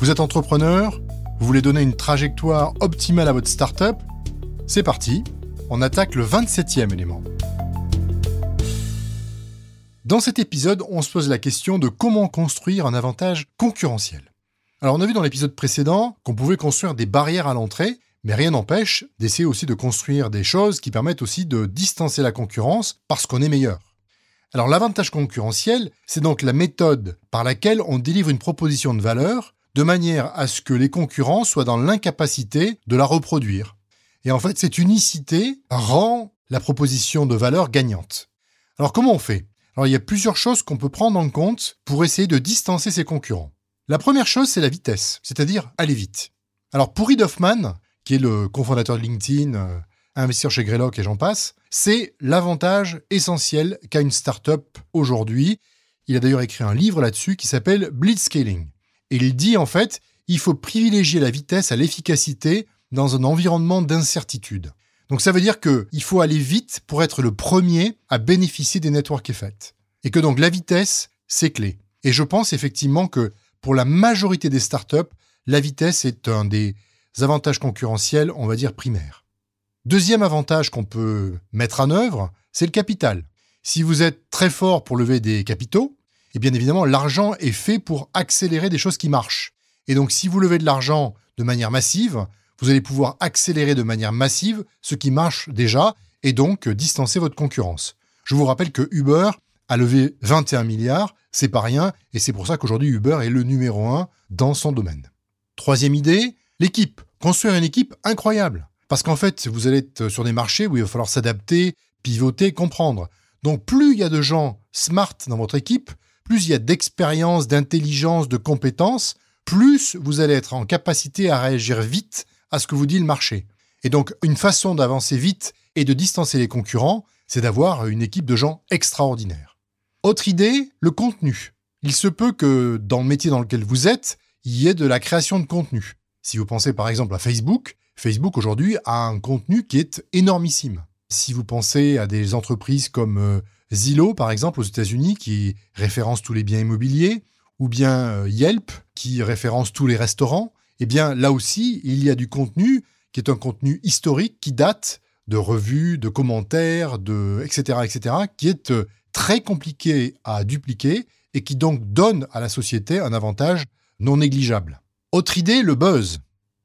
Vous êtes entrepreneur Vous voulez donner une trajectoire optimale à votre startup C'est parti, on attaque le 27e élément. Dans cet épisode, on se pose la question de comment construire un avantage concurrentiel. Alors on a vu dans l'épisode précédent qu'on pouvait construire des barrières à l'entrée, mais rien n'empêche d'essayer aussi de construire des choses qui permettent aussi de distancer la concurrence parce qu'on est meilleur. Alors l'avantage concurrentiel, c'est donc la méthode par laquelle on délivre une proposition de valeur de manière à ce que les concurrents soient dans l'incapacité de la reproduire. Et en fait, cette unicité rend la proposition de valeur gagnante. Alors comment on fait? Alors il y a plusieurs choses qu'on peut prendre en compte pour essayer de distancer ses concurrents. La première chose, c'est la vitesse, c'est-à-dire aller vite. Alors pour Reid Hoffman, qui est le cofondateur de LinkedIn, euh, investisseur chez Greylock et j'en passe, c'est l'avantage essentiel qu'a une startup aujourd'hui. Il a d'ailleurs écrit un livre là-dessus qui s'appelle Blitzscaling. Et il dit en fait, il faut privilégier la vitesse à l'efficacité dans un environnement d'incertitude. Donc ça veut dire qu'il faut aller vite pour être le premier à bénéficier des network effects. Et que donc la vitesse, c'est clé. Et je pense effectivement que pour la majorité des startups, la vitesse est un des avantages concurrentiels, on va dire, primaires. Deuxième avantage qu'on peut mettre en œuvre, c'est le capital. Si vous êtes très fort pour lever des capitaux, et bien évidemment, l'argent est fait pour accélérer des choses qui marchent. Et donc, si vous levez de l'argent de manière massive, vous allez pouvoir accélérer de manière massive ce qui marche déjà et donc distancer votre concurrence. Je vous rappelle que Uber a levé 21 milliards, c'est pas rien, et c'est pour ça qu'aujourd'hui Uber est le numéro un dans son domaine. Troisième idée, l'équipe. Construire une équipe incroyable. Parce qu'en fait, vous allez être sur des marchés où il va falloir s'adapter, pivoter, comprendre. Donc plus il y a de gens smart dans votre équipe, plus il y a d'expérience, d'intelligence, de compétences, plus vous allez être en capacité à réagir vite à ce que vous dit le marché. Et donc, une façon d'avancer vite et de distancer les concurrents, c'est d'avoir une équipe de gens extraordinaires. Autre idée, le contenu. Il se peut que dans le métier dans lequel vous êtes, il y ait de la création de contenu. Si vous pensez par exemple à Facebook, Facebook aujourd'hui a un contenu qui est énormissime. Si vous pensez à des entreprises comme euh, Zillow, par exemple, aux États-Unis, qui référence tous les biens immobiliers, ou bien euh, Yelp, qui référence tous les restaurants, eh bien là aussi, il y a du contenu qui est un contenu historique qui date de revues, de commentaires, de etc., etc., qui est euh, très compliqué à dupliquer et qui donc donne à la société un avantage non négligeable. Autre idée, le buzz.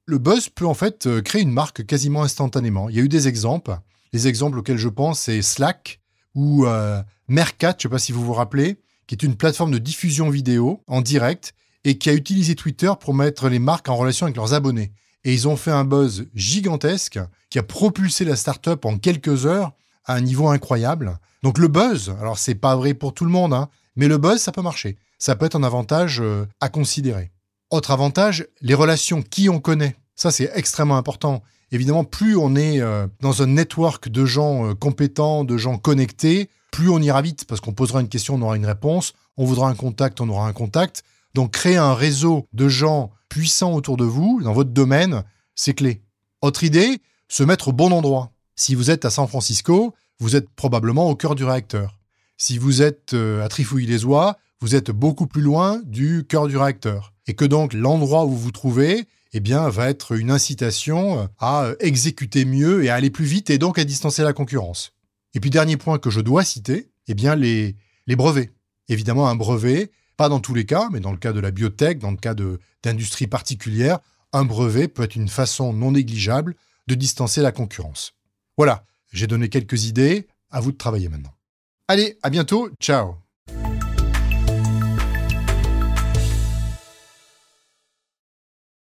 Le buzz peut en fait euh, créer une marque quasiment instantanément. Il y a eu des exemples. Les exemples auxquels je pense, c'est Slack, ou euh, Mercat, je ne sais pas si vous vous rappelez, qui est une plateforme de diffusion vidéo en direct et qui a utilisé Twitter pour mettre les marques en relation avec leurs abonnés. Et ils ont fait un buzz gigantesque qui a propulsé la startup en quelques heures à un niveau incroyable. Donc le buzz, alors c'est pas vrai pour tout le monde, hein, mais le buzz, ça peut marcher. Ça peut être un avantage euh, à considérer. Autre avantage, les relations, qui on connaît. Ça, c'est extrêmement important. Évidemment, plus on est euh, dans un network de gens euh, compétents, de gens connectés, plus on ira vite parce qu'on posera une question, on aura une réponse. On voudra un contact, on aura un contact. Donc créer un réseau de gens puissants autour de vous, dans votre domaine, c'est clé. Autre idée, se mettre au bon endroit. Si vous êtes à San Francisco, vous êtes probablement au cœur du réacteur. Si vous êtes euh, à Trifouille-les-Oies, vous êtes beaucoup plus loin du cœur du réacteur. Et que donc l'endroit où vous vous trouvez eh bien, va être une incitation à exécuter mieux et à aller plus vite et donc à distancer la concurrence. Et puis, dernier point que je dois citer, eh bien, les, les brevets. Évidemment, un brevet, pas dans tous les cas, mais dans le cas de la biotech, dans le cas d'industrie particulière, un brevet peut être une façon non négligeable de distancer la concurrence. Voilà, j'ai donné quelques idées, à vous de travailler maintenant. Allez, à bientôt, ciao